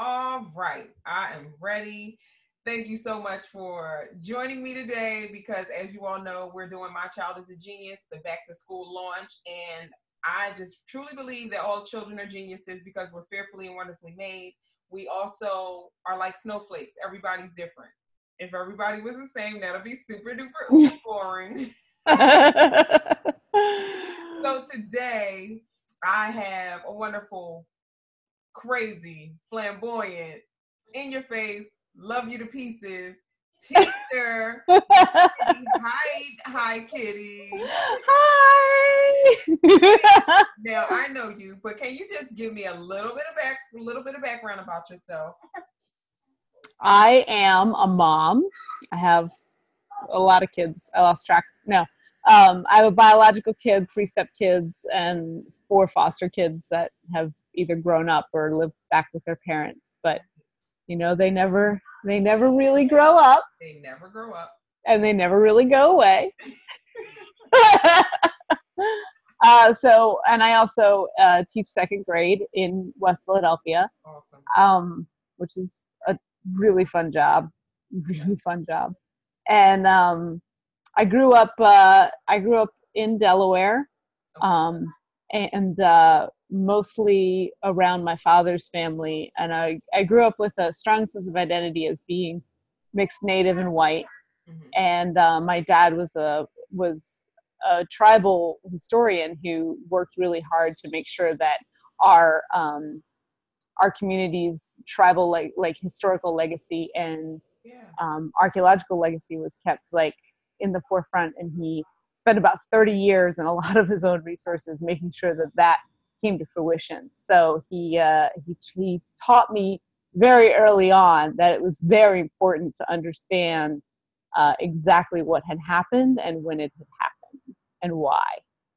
All right, I am ready. Thank you so much for joining me today because, as you all know, we're doing My Child is a Genius, the back to school launch. And I just truly believe that all children are geniuses because we're fearfully and wonderfully made. We also are like snowflakes, everybody's different. If everybody was the same, that'll be super duper boring. so today, I have a wonderful, crazy, flamboyant, in your face, love you to pieces teacher. hi, hi, Kitty. Hi. now I know you, but can you just give me a little bit of back, a little bit of background about yourself? I am a mom. I have a lot of kids. I lost track. No, um, I have a biological kid, three step kids, and four foster kids that have either grown up or live back with their parents. But you know, they never they never really grow up. They never grow up. And they never really go away. uh, so, and I also uh, teach second grade in West Philadelphia. Awesome. Um, which is a really fun job. Really fun job. And um, I grew up. Uh, I grew up in Delaware, um, and uh, mostly around my father's family. And I I grew up with a strong sense of identity as being mixed Native and white. Mm-hmm. And uh, my dad was a was a tribal historian who worked really hard to make sure that our um, our community's tribal like like historical legacy and yeah. um, archaeological legacy was kept like in the forefront and he spent about 30 years and a lot of his own resources making sure that that came to fruition. So he uh, he, he taught me very early on that it was very important to understand uh, exactly what had happened and when it had happened and why.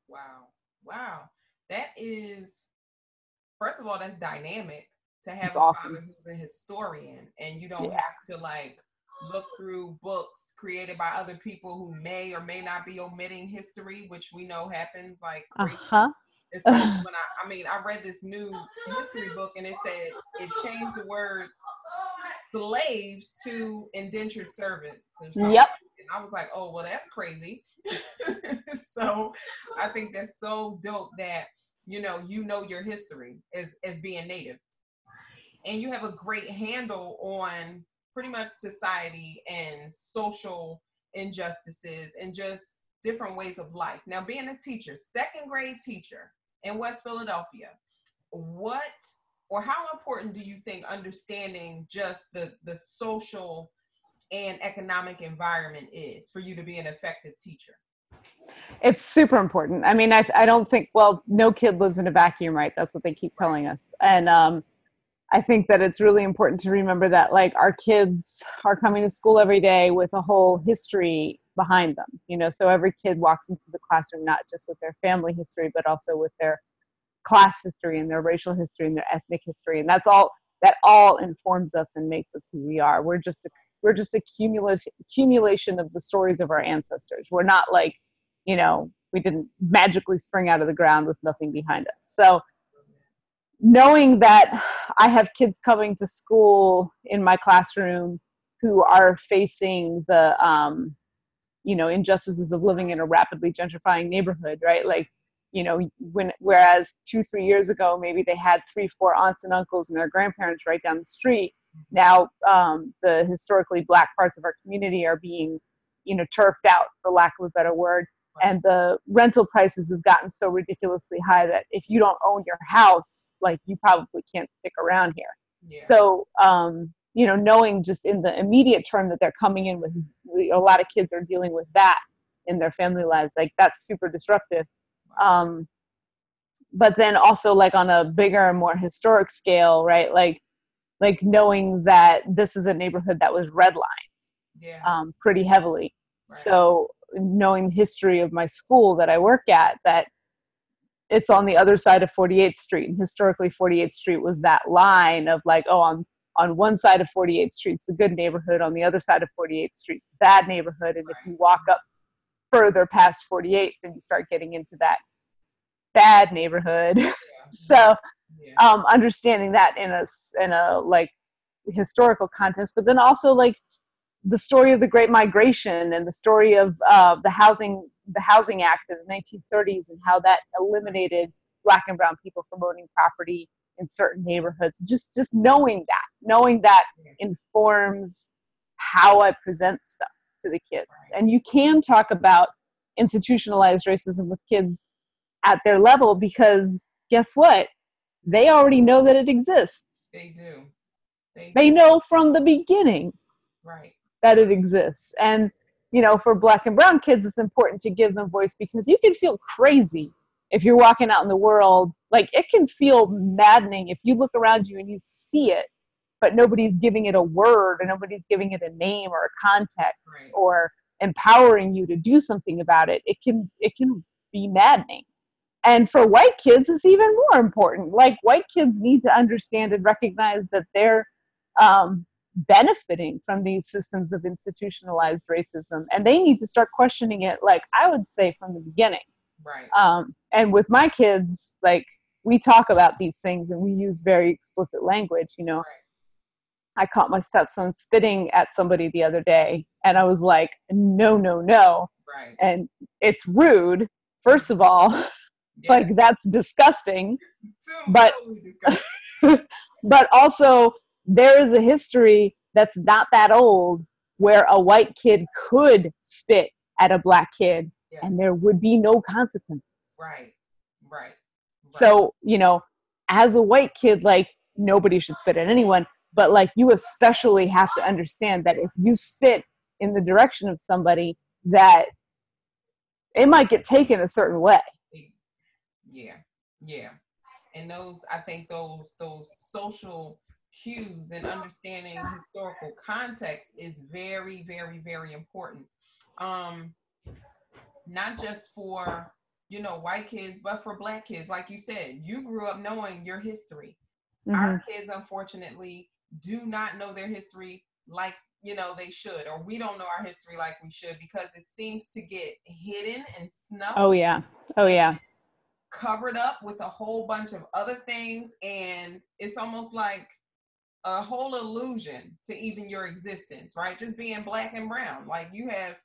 Wow. Wow. That is first of all that's dynamic to have it's a awesome. father who's a historian and you don't Yeah. have to like look through books created by other people who may or may not be omitting history, which we know happens like uh-huh Especially when I, I mean, I read this new history book and it said it changed the word slaves to indentured servants. Yep. And I was like, oh, well, that's crazy. so I think that's so dope that, you know, you know your history as, as being native. And you have a great handle on pretty much society and social injustices and just different ways of life. Now, being a teacher, second grade teacher in West Philadelphia, what or how important do you think understanding just the the social and economic environment is for you to be an effective teacher? it's super important. I mean I, I don't think well no kid lives in a vacuum right? That's what they keep telling us. And um, i think that it's really important to remember that like our kids are coming to school every day with a whole history behind them you know? So every kid walks into the classroom not just with their family history but also with their class history and their racial history and their ethnic history. And that's all that all informs us and makes us who we are. We're just a we're just a cumulation accumulation of the stories of our ancestors. We're not like you know we didn't magically spring out of the ground with nothing behind us. So knowing that i have kids coming to school in my classroom who are facing the um, you know injustices of living in a rapidly gentrifying neighborhood right? Like you know when whereas two three years ago maybe they had three four aunts and uncles and their grandparents right down the street. Now um, the historically black parts of our community are being you know turfed out for lack of a better word. And the rental prices have gotten so ridiculously high that if you don't own your house like you probably can't stick around here. Yeah. so um, you know knowing just in the immediate term that they're coming in with a lot of kids are dealing with that in their family lives like that's super disruptive um, but then also like on a bigger and more historic scale right like like knowing that this is a neighborhood that was redlined yeah. um, pretty heavily Right. so knowing the history of my school that i work at that it's on the other side of 48th street and historically 48th street was that line of like oh on on one side of 48th street it's a good neighborhood. On the other side of 48th street bad neighborhood. And if you walk up further past 48th then you start getting into that bad neighborhood. So Yeah. um, understanding that in a in a like historical context, but then also like the story of the Great Migration and the story of uh, the housing the Housing Act of the 1930s and how that eliminated Black and Brown people from owning property in certain neighborhoods. Just just knowing that, knowing that informs how I present stuff to the kids, and you can talk about institutionalized racism with kids at their level because guess what? They already know that it exists. They do. They, They know from the beginning Right. that it exists. And, you know, for black and brown kids, it's important to give them voice because you can feel crazy if you're walking out in the world. Like, it can feel maddening if you look around you and you see it, but nobody's giving it a word or nobody's giving it a name or a context Right. or empowering you to do something about it. It can, it can be maddening. And for white kids, it's even more important. Like, white kids need to understand and recognize that they're um, benefiting from these systems of institutionalized racism and they need to start questioning it like i would say from the beginning Right. um, and with my kids like we talk about these things and we use very explicit language you know i caught my stepson spitting at somebody the other day and i was like no no no right. and it's rude first of all Yeah. like that's disgusting Totally but- disgusting. but also there is a history that's not that old where a white kid could spit at a black kid Yes. and there would be no consequences. Right. Right. Right. So, you know, as a white kid, like nobody should spit at anyone, but like you especially have to understand that if you spit in the direction of somebody, that it might get taken a certain way. yeah yeah and those i think those those social cues and understanding historical context is very very very important um not just for you know white kids but for black kids like you said you grew up knowing your history Mhm. our kids unfortunately do not know their history like you know they should or we don't know our history like we should because it seems to get hidden and snuffed Oh, yeah. Oh, yeah. covered up with a whole bunch of other things and it's almost like a whole illusion to even your existence right just being black and brown like you have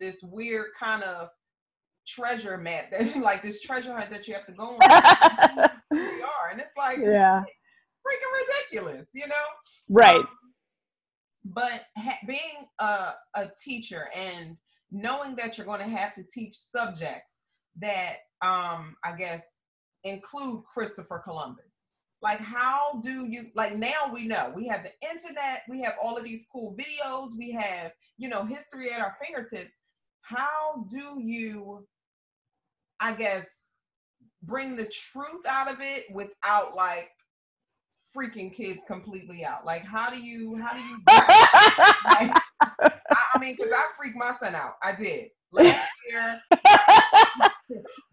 this weird kind of treasure map that like this treasure hunt that you have to go on we are and it's like yeah. Freaking ridiculous you know? Right. but ha- being a, a teacher and knowing that you're going to have to teach subjects that um i guess include christopher columbus. Like how do you like now we know. We have the internet we have all of these cool videos we have you know history at our fingertips. How do you i guess bring the truth out of it without like freaking kids completely out like how do you how do you like, I, I mean, because I freaked my son out. I did. Last year,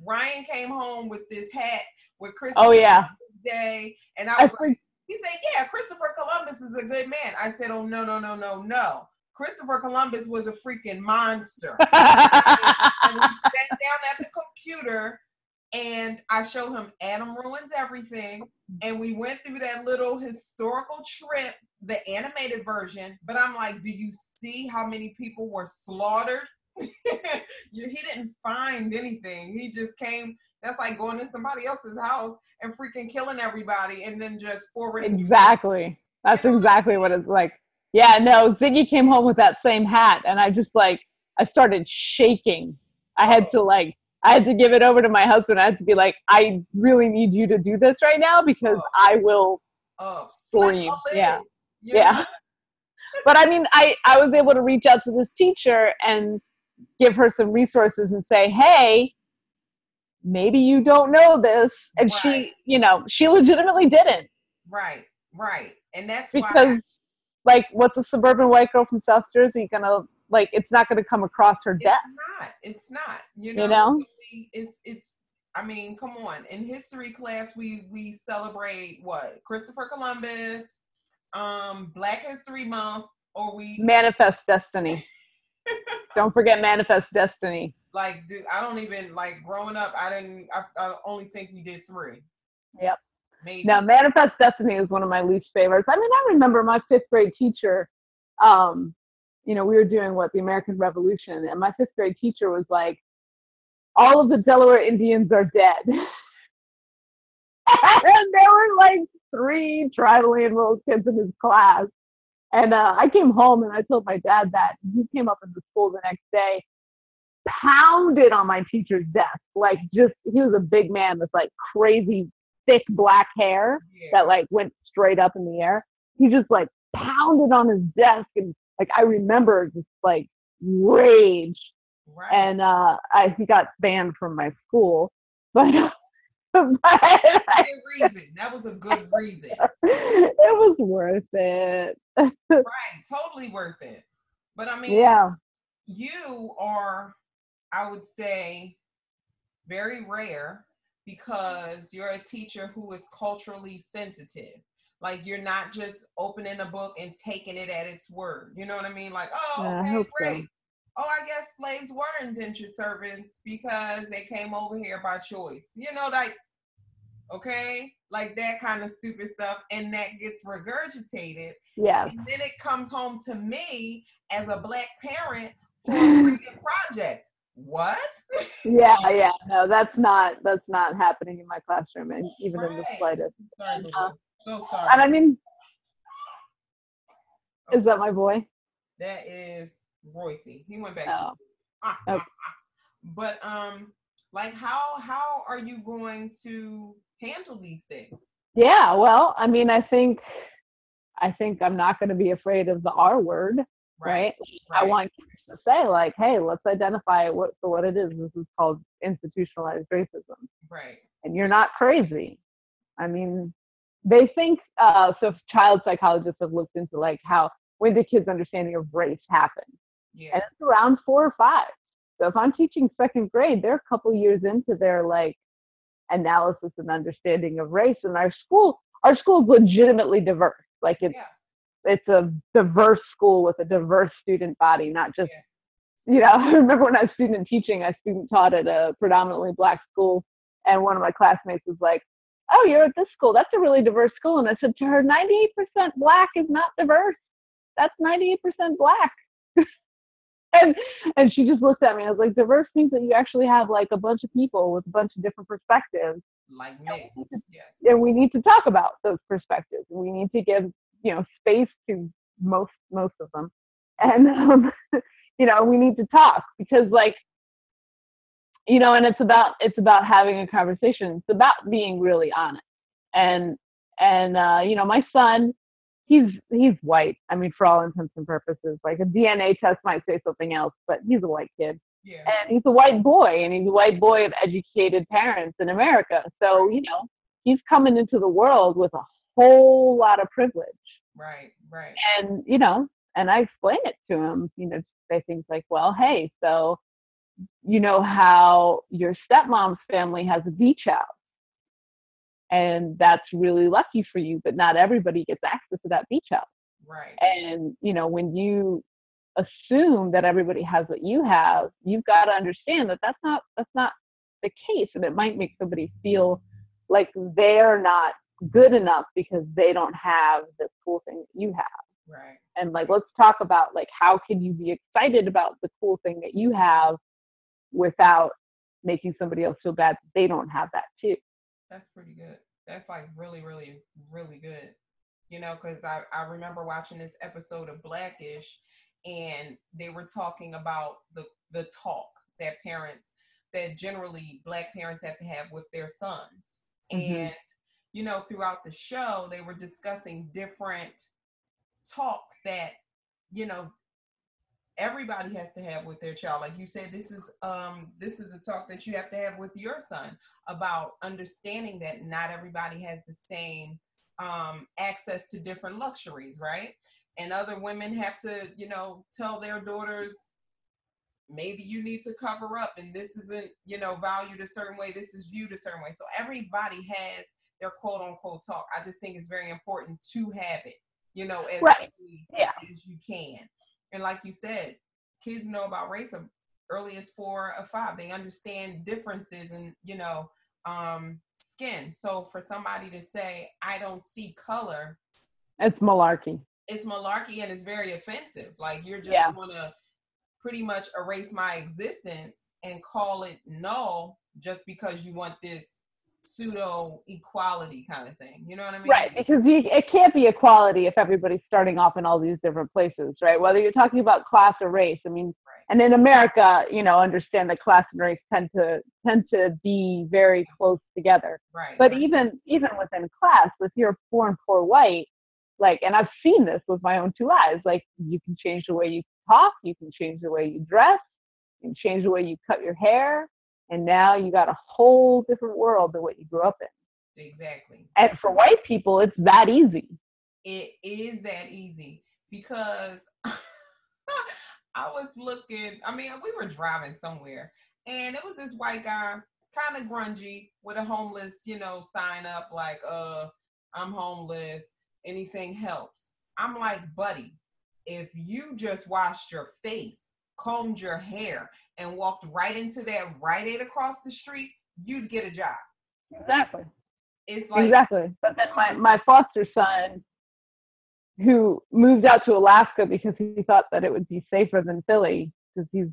Ryan came home with this hat with Christopher oh, yeah. Day, and I I was like, freaked he said, "Yeah, Christopher Columbus is a good man." I said, "Oh no, no, no, no, no! Christopher Columbus was a freaking monster." and we sat down at the computer and I showed him Adam Ruins Everything. And we went through that little historical trip, the animated version. But I'm like, do you see how many people were slaughtered? He didn't find anything. He just came. That's like going in somebody else's house and freaking killing everybody and then just forwarding. exactly. That's exactly what it's like. Yeah, no, Ziggy came home with that same hat, and I just like, I started shaking. I had oh. to like, I had to give it over to my husband. I had to be like, I really need you to do this right now because Oh. I will Oh, scream. lid, Yeah. you Yeah. but I mean, I, I was able to reach out to this teacher and give her some resources and say, hey, maybe you don't know this. And Right. she, you know, she legitimately didn't Right, right. And that's why. because, like, what's a suburban white girl from South Jersey gonna, like, it's not gonna come across her desk. It's not. It's not. You know. You know? It's it's. I mean, come on. In history class, we we celebrate what Christopher Columbus, um, Black History Month, or we Manifest destiny. don't forget manifest destiny. like dude, I don't even like growing up. I didn't. I, I only think we did three. Yep. Maybe. Now, Manifest Destiny is one of my least favorites. I mean, I remember my fifth grade teacher. Um, you know, we were doing what the American Revolution, and my fifth grade teacher was like, "All of the Delaware Indians are dead." and there were like three tribally enrolled kids in his class. And uh, I came home and I told my dad that. He came up into school the next day, pounded on my teacher's desk. Like, just, he was a big man with like crazy thick black hair Yeah. that like went straight up in the air. He just like pounded on his desk and like I remember just like rage right. and uh I he got banned from my school. But, but I, good reason. That was a good reason. it was worth it. Right. Totally worth it. But I mean, Yeah. you are, I would say, very rare because you're a teacher who is culturally sensitive. Like you're not just opening a book and taking it at its word. You know what I mean? Like, oh, Yeah, I okay, hope so. great. Oh, I guess slaves were indentured servants because they came over here by choice. You know, like, okay, like that kind of stupid stuff, and that gets regurgitated Yeah. and then it comes home to me as a black parent for a project. What? Yeah, yeah. No, that's not that's not happening in my classroom and even in the slightest. And, uh, so sorry. And I mean is that my boy? that is Royce. He went back. Oh. To ah, Okay. Ah, ah. But um, like how how are you going to handle these things? Yeah, well, I mean I think I think I'm not gonna be afraid of the R word, right? I right. want kids to say like, hey, let's identify what for what it is. This is called institutionalized racism. Right. and you're not crazy. I mean, they think uh, so. Child psychologists have looked into like how when the kids' understanding of race happens, Yeah. and it's around four or five. So if I'm teaching second grade, they're a couple years into their like analysis and understanding of race. And our school, our school is legitimately diverse. Like it's Yeah. it's a diverse school with a diverse student body, not just you know, I remember when I was student teaching, I student taught at a predominantly black school, and one of my classmates was like, "Oh, you're at this school. That's a really diverse school." And I said to her, "98% black is not diverse. That's 98% black." and and she just looked at me. I was like, "Diverse means that you actually have like a bunch of people with a bunch of different perspectives, Like mix. Yes. and we need to talk about those perspectives. We need to give you know space to most most of them, and um, you know we need to talk because like you know, and it's about it's about having a conversation. It's about being really honest, and and uh, you know my son. He's he's white. I mean, for all intents and purposes, like a DNA test might say something else, but he's a white kid Yeah. and he's a white boy and he's a white boy of educated parents in America. So, you know, he's coming into the world with a whole lot of privilege. Right. Right. And, you know, and I explain it to him, you know, say things like, well, hey, so you know how your stepmom's family has a beach house. And that's really lucky for you, but not everybody gets access to that beach house. Right. And, you know, when you assume that everybody has what you have, you've got to understand that that's not that's not the case, and it might make somebody feel like they're not good enough because they don't have the cool thing that you have. Right. And like, let's talk about like how can you be excited about the cool thing that you have without making somebody else feel bad they don't have that too. That's pretty good. That's like really, really, really good. You know, because I, I remember watching this episode of Blackish and they were talking about the the talk that parents that generally black parents have to have with their sons. Mhm. And you know, throughout the show, they were discussing different talks that, you know, everybody has to have with their child. Like you said this is um this is a talk that you have to have with your son about understanding that not everybody has the same um access to different luxuries right? And other women have to you know tell their daughters maybe you need to cover up and this isn't you know valued a certain way. This is viewed a certain way. So everybody has their quote unquote talk. I just think it's very important to have it you know as Right. early Yeah. as you can and like you said, kids know about race as early as four or five. They understand differences and you know um, skin. So for somebody to say, I don't see color, it's malarkey. It's malarkey and it's very offensive. Like you're just Yeah. gonna pretty much erase my existence and call it null just because you want this pseudo equality kind of thing. You know what I mean? Right, because it can't be equality if everybody's starting off in all these different places, right? Whether you're talking about class or race, I mean, Right. and in America, you know, understand that class and race tend to tend to be very close together. Right. But right. even even within class, if you're born poor white, like, and I've seen this with my own two eyes, like, you can change the way you talk, you can change the way you dress, you can change the way you cut your hair, and now you got a whole different world than what you grew up in. exactly. And for white people, it's that easy. it is that easy because I was looking, I mean, we were driving somewhere and it was this white guy, kind of grungy, with a homeless, you know, sign up like, uh, I'm homeless, anything helps. I'm like, buddy, if you just washed your face, combed your hair, and walked right into that Rite Aid across the street, you'd get a job. Exactly. It's like, exactly. But then my, my foster son, who moved out to Alaska because he thought that it would be safer than Philly, because he's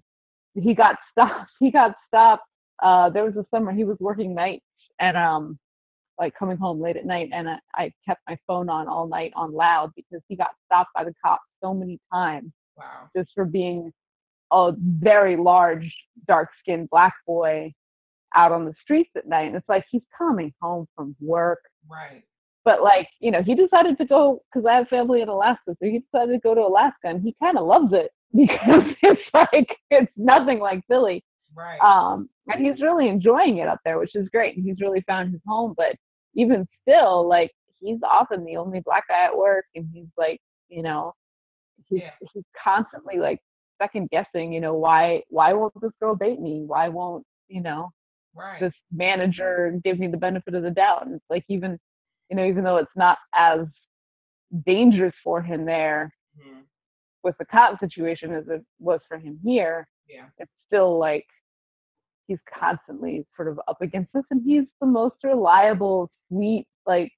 he got stopped. He got stopped. Uh, there was a summer he was working nights and um, like coming home late at night, and I, I kept my phone on all night on loud because he got stopped by the cops so many times wow, just for being a very large, dark-skinned black boy out on the streets at night. And it's like he's coming home from work right, but like you know he decided to go because i have family in alaska so he decided to go to alaska and he kind of loves it because it's like it's nothing like philly right, um and he's really enjoying it up there which is great and he's really found his home but even still like he's often the only black guy at work and he's like you know he's, Yeah. he's constantly like second guessing you know why why won't this girl date me why won't you know right. this manager give me the benefit of the doubt. And it's like even, you know, even though it's not as dangerous for him there Mhm. with the cop situation as it was for him here, Yeah. it's still like he's constantly sort of up against this and he's the most reliable, sweet, like,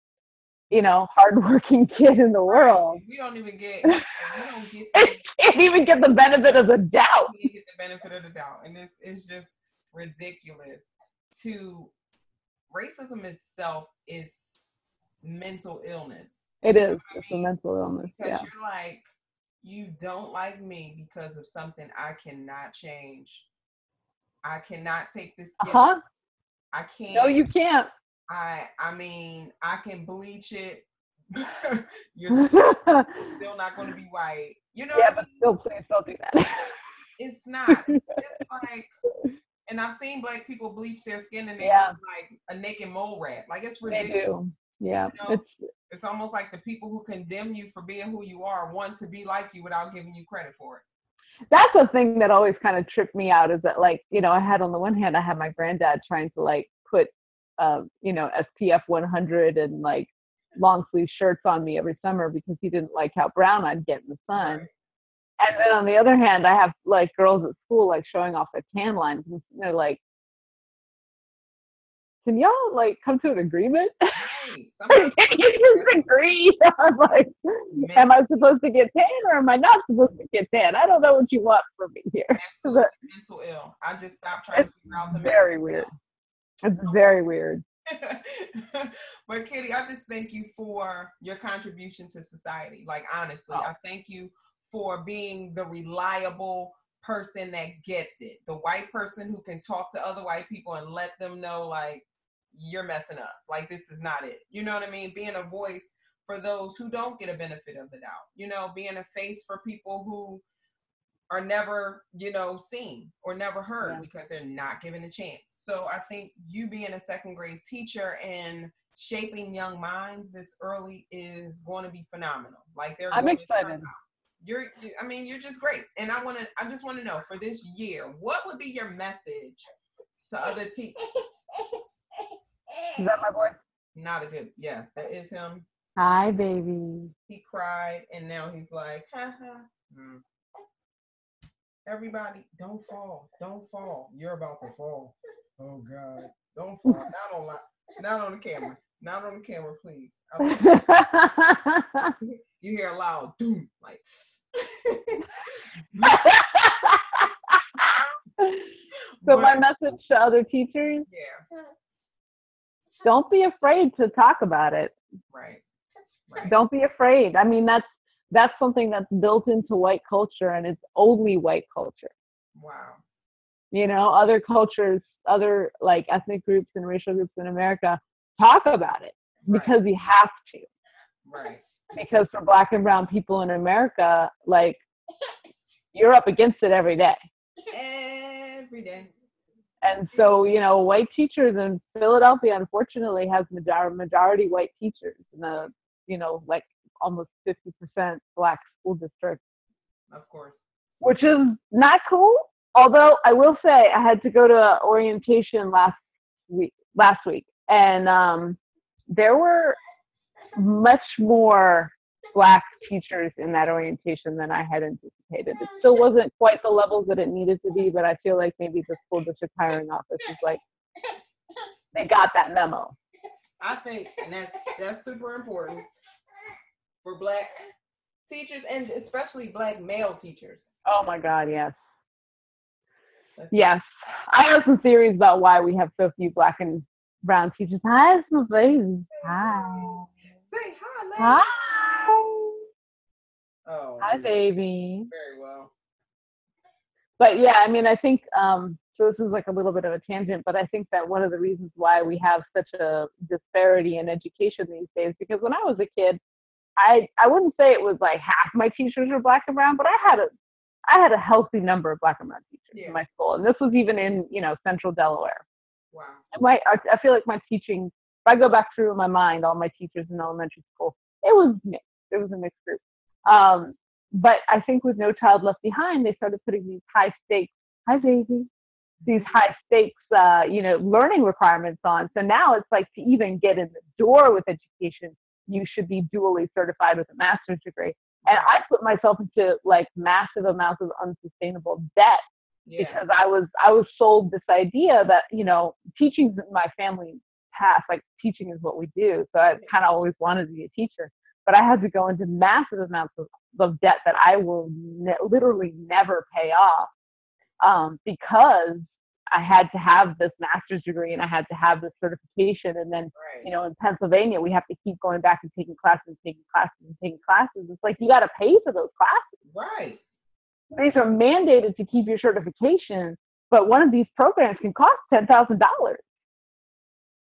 you know, hardworking kid in the world. We don't even get. We don't get. The, Can't even get the benefit of the doubt. we get the benefit of the doubt, and this is just ridiculous. To racism itself is mental illness It is. I It's a mean, mental illness. because Yeah. you're like, you don't like me because of something I cannot change. I cannot take this. skin. Huh? I can't. No, you can't. I. I mean, I can bleach it. you're still not going to be white. You know. yeah, I but mean? still, please don't do that. It's not. It's, like, and I've seen black people bleach their skin and they Yeah. look like a naked mole rat. Like it's they ridiculous. do. Yeah, You know? it's It's almost like the people who condemn you for being who you are want to be like you without giving you credit for it. that's the thing that always kind of tripped me out is that like you know I had on the one hand I had my granddad trying to like put um you know SPF 100 and like long sleeve shirts on me every summer because he didn't like how brown I'd get in the sun. And then on the other hand, I have like girls at school like showing off their tan lines and they're like, "Can y'all like come to an agreement? Right. Can you just agree?" I'm like, "Am I supposed to get tan or am I not supposed to get tan? I don't know what you want from me here." mental, mental ill. I just stopped trying to figure out the very weird. ill. It's very weird. but Kitty, I just thank you for your contribution to society. Like honestly, Oh. I thank you for being the reliable person that gets it. The white person who can talk to other white people and let them know like you're messing up. Like this is not it. You know what I mean? Being a voice for those who don't get a benefit of the doubt. You know, being a face for people who are never, you know, seen or never heard Yeah. because they're not given a chance. So I think you being a second grade teacher and shaping young minds this early is going to be phenomenal. Like they're I'm excited. You're, I mean, you're just great. And I want to, I just want to know for this year, what would be your message to other teachers? Is that my boy? Not a good, yes, that is him. Hi, baby. He cried and now he's like, ha ha. Mm. Everybody, don't fall. Don't fall. You're about to fall. Oh God. Don't fall. Not on not on the camera. Not on the camera, please. you hear a loud doom, like. so my message to other teachers: Yeah. Don't be afraid to talk about it. Right. right. Don't be afraid. I mean, that's that's something that's built into white culture, and it's only white culture. Wow. You know, other cultures, other like ethnic groups and racial groups in America talk about it Right. because you have to. Right. Because for black and brown people in America, like you're up against it every day. Every day. And so, you know, white teachers in Philadelphia, unfortunately, has major- majority white teachers in a, you know, like almost 50% black school district, Of course. which is not cool. Although I will say I had to go to orientation last week, last week, and um, there were much more black teachers in that orientation than I had anticipated. It still wasn't quite the levels that it needed to be, but I feel like maybe the school district hiring office is like they got that memo. I think, and that's that's super important for black teachers and especially black male teachers. Oh my God, yes. That's- Yes. I have some theories about why we have so few black and brown teachers. Hi, it's my baby. Hi. Say hi, lady. Hi. Oh. Hi, baby. Very well. But yeah, I mean, I think um, so. This is like a little bit of a tangent, but I think that one of the reasons why we have such a disparity in education these days, because when I was a kid, I I wouldn't say it was like half my teachers were black and brown, but I had a I had a healthy number of black and brown teachers Yeah. in my school, and this was even in you know central Delaware. Wow. And my I, I feel like my teaching, if I go back through in my mind all my teachers in elementary school, it was mixed. It was a mixed group. Um, but I think with No Child Left Behind, they started putting these high stakes, hi baby, these high stakes, uh, you know, learning requirements on. So now it's like to even get in the door with education, you should be dually certified with a master's degree. And I put myself into like massive amounts of unsustainable debt Yeah. because I was I was sold this idea that you know teaching's in my family past like teaching is what we do so I kind of always wanted to be a teacher but I had to go into massive amounts of, of debt that I will ne- literally never pay off um, because I had to have this master's degree and I had to have this certification and then Right. you know in Pennsylvania we have to keep going back and taking classes and taking classes and taking classes it's like you got to pay for those classes Right. these are mandated to keep your certification, but one of these programs can cost ten thousand dollars.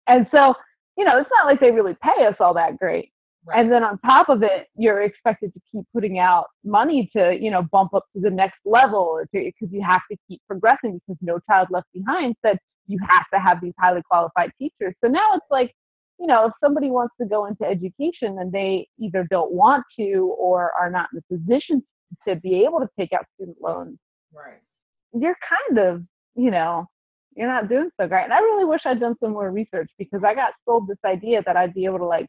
And so, you know, it's not like they really pay us all that great. Right. And then on top of it, you're expected to keep putting out money to, you know, bump up to the next level or to because you have to keep progressing because No Child Left Behind said you have to have these highly qualified teachers. So now it's like, you know, if somebody wants to go into education and they either don't want to or are not in the position to be able to take out student loans, right. you're kind of, you know, you're not doing so great. And I really wish I'd done some more research because I got sold this idea that I'd be able to like,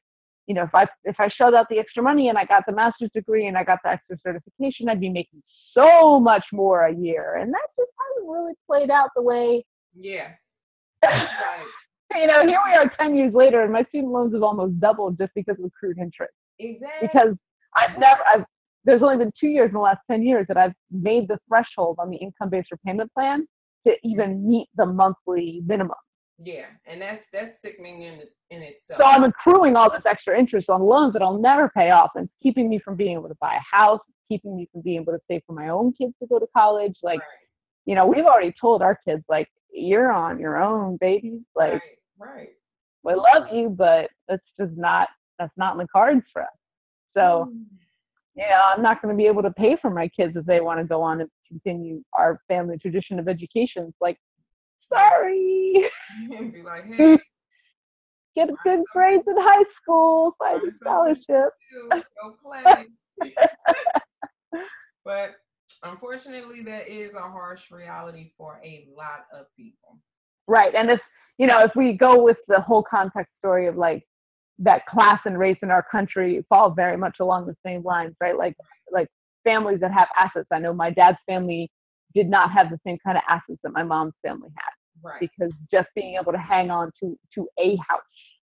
you know, if I if I shelled out the extra money and I got the master's degree and I got the extra certification, I'd be making so much more a year. And that just hasn't really played out the way Yeah. Right. you know, here we are 10 years later, and my student loans have almost doubled just because of accrued interest. Exactly. Because I've never, I've, there's only been two years in the last 10 years that I've made the threshold on the income based repayment plan to even meet the monthly minimum. Yeah, and that's that's sickening in in itself. So I'm accruing all this extra interest on loans that I'll never pay off, and it's keeping me from being able to buy a house, keeping me from being able to save for my own kids to go to college. Like, right. you know, we've already told our kids, like, you're on your own, baby. Like, right. Right. we love you, but that's just not that's not in the cards for us. So, hmm. you know, I'm not going to be able to pay for my kids if they want to go on and continue our family tradition of education. It's like, sorry, and be like, hey, get good grades in high school, find a scholarship. go play. but unfortunately, that is a harsh reality for a lot of people. Right, and if you know, if we go with the whole context story of like that class and race in our country fall very much along the same lines, right? Like like families that have assets. I know my dad's family did not have the same kind of assets that my mom's family had. Right. because just being able to hang on to to a house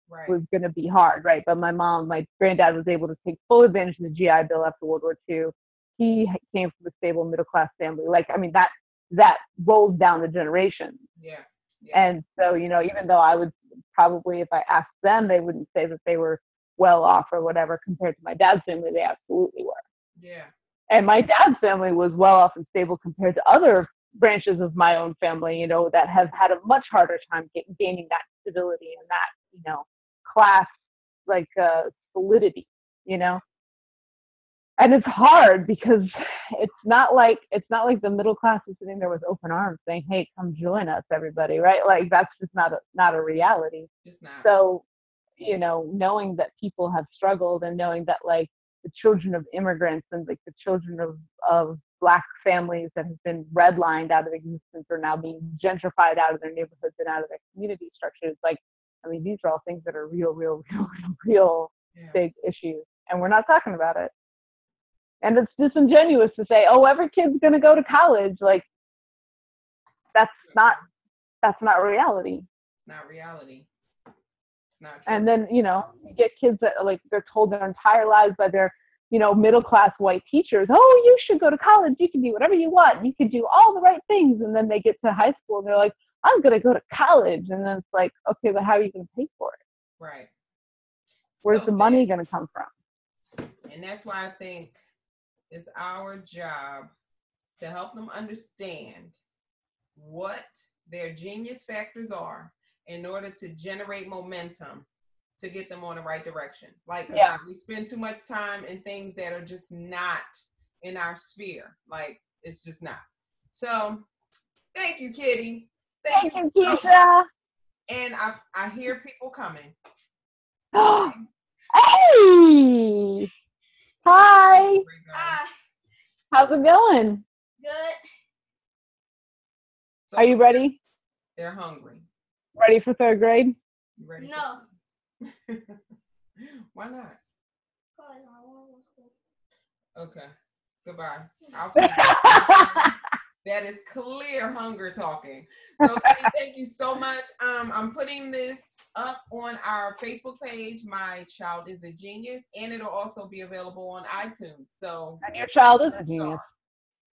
Right. was going to be hard, right? But my mom, my granddad was able to take full advantage of the GI Bill after World War II. He came from a stable middle class family. Like, I mean, that that rolls down the generations. yeah. Yeah. And so, you know, even though I would probably, if I asked them, they wouldn't say that they were well off or whatever compared to my dad's family. They absolutely were. yeah. And my dad's family was well off and stable compared to other branches of my own family, you know, that have had a much harder time get, gaining that stability and that, you know, class like uh, solidity, you know. And it's hard because it's not like it's not like the middle class is sitting there with open arms saying, "Hey, come join us, everybody!" Right? Like that's just not a not a reality Just not. so you know knowing that people have struggled and knowing that like the children of immigrants and like the children of of black families that have been redlined out of existence are now being gentrified out of their neighborhoods and out of their community structures. Like i mean these are all things that are real real real real, yeah. big issues and we're not talking about it. And it's disingenuous to say oh every kid's going to go to college. Like that's not that's not reality. Not reality. It's not true. and then you know you get kids that like they're told their entire lives by their you know middle class white teachers oh you should go to college. You can do whatever you want. You can do all the right things. And then they get to high school and they're like i'm going to go to college. And then it's like okay but how are you going to pay for it? Right. where's So the money going to come from? And that's why I think it's our job to help them understand what their genius factors are in order to generate momentum to get them on the right direction. Like Yeah. lot- we spend too much time in things that are just not in our sphere. Like it's just not. So thank you, Kitty. Thank, thank you. you so keisha And I I hear people coming. hey hi Ah, how's it going good. So are you ready They're hungry. Ready for third grade You ready? No. Why not? Cause I wanna go to school. Okay. Goodbye. I'll feed you. that is clear hunger talking. So Kitty, thank you so much. Um, I'm putting this up on our Facebook page. My child is a genius, and it'll also be available on iTunes. So and your child is a star. genius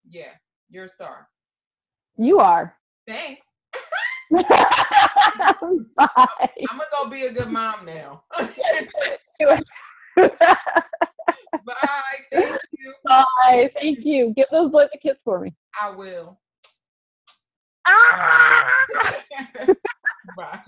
Yeah, you're a star. you are Thanks. Bye. I'm gonna go be a good mom now. Bye. Thank you. Bye. Thank you. Give those boys a kiss for me. I will. Ah! Bye.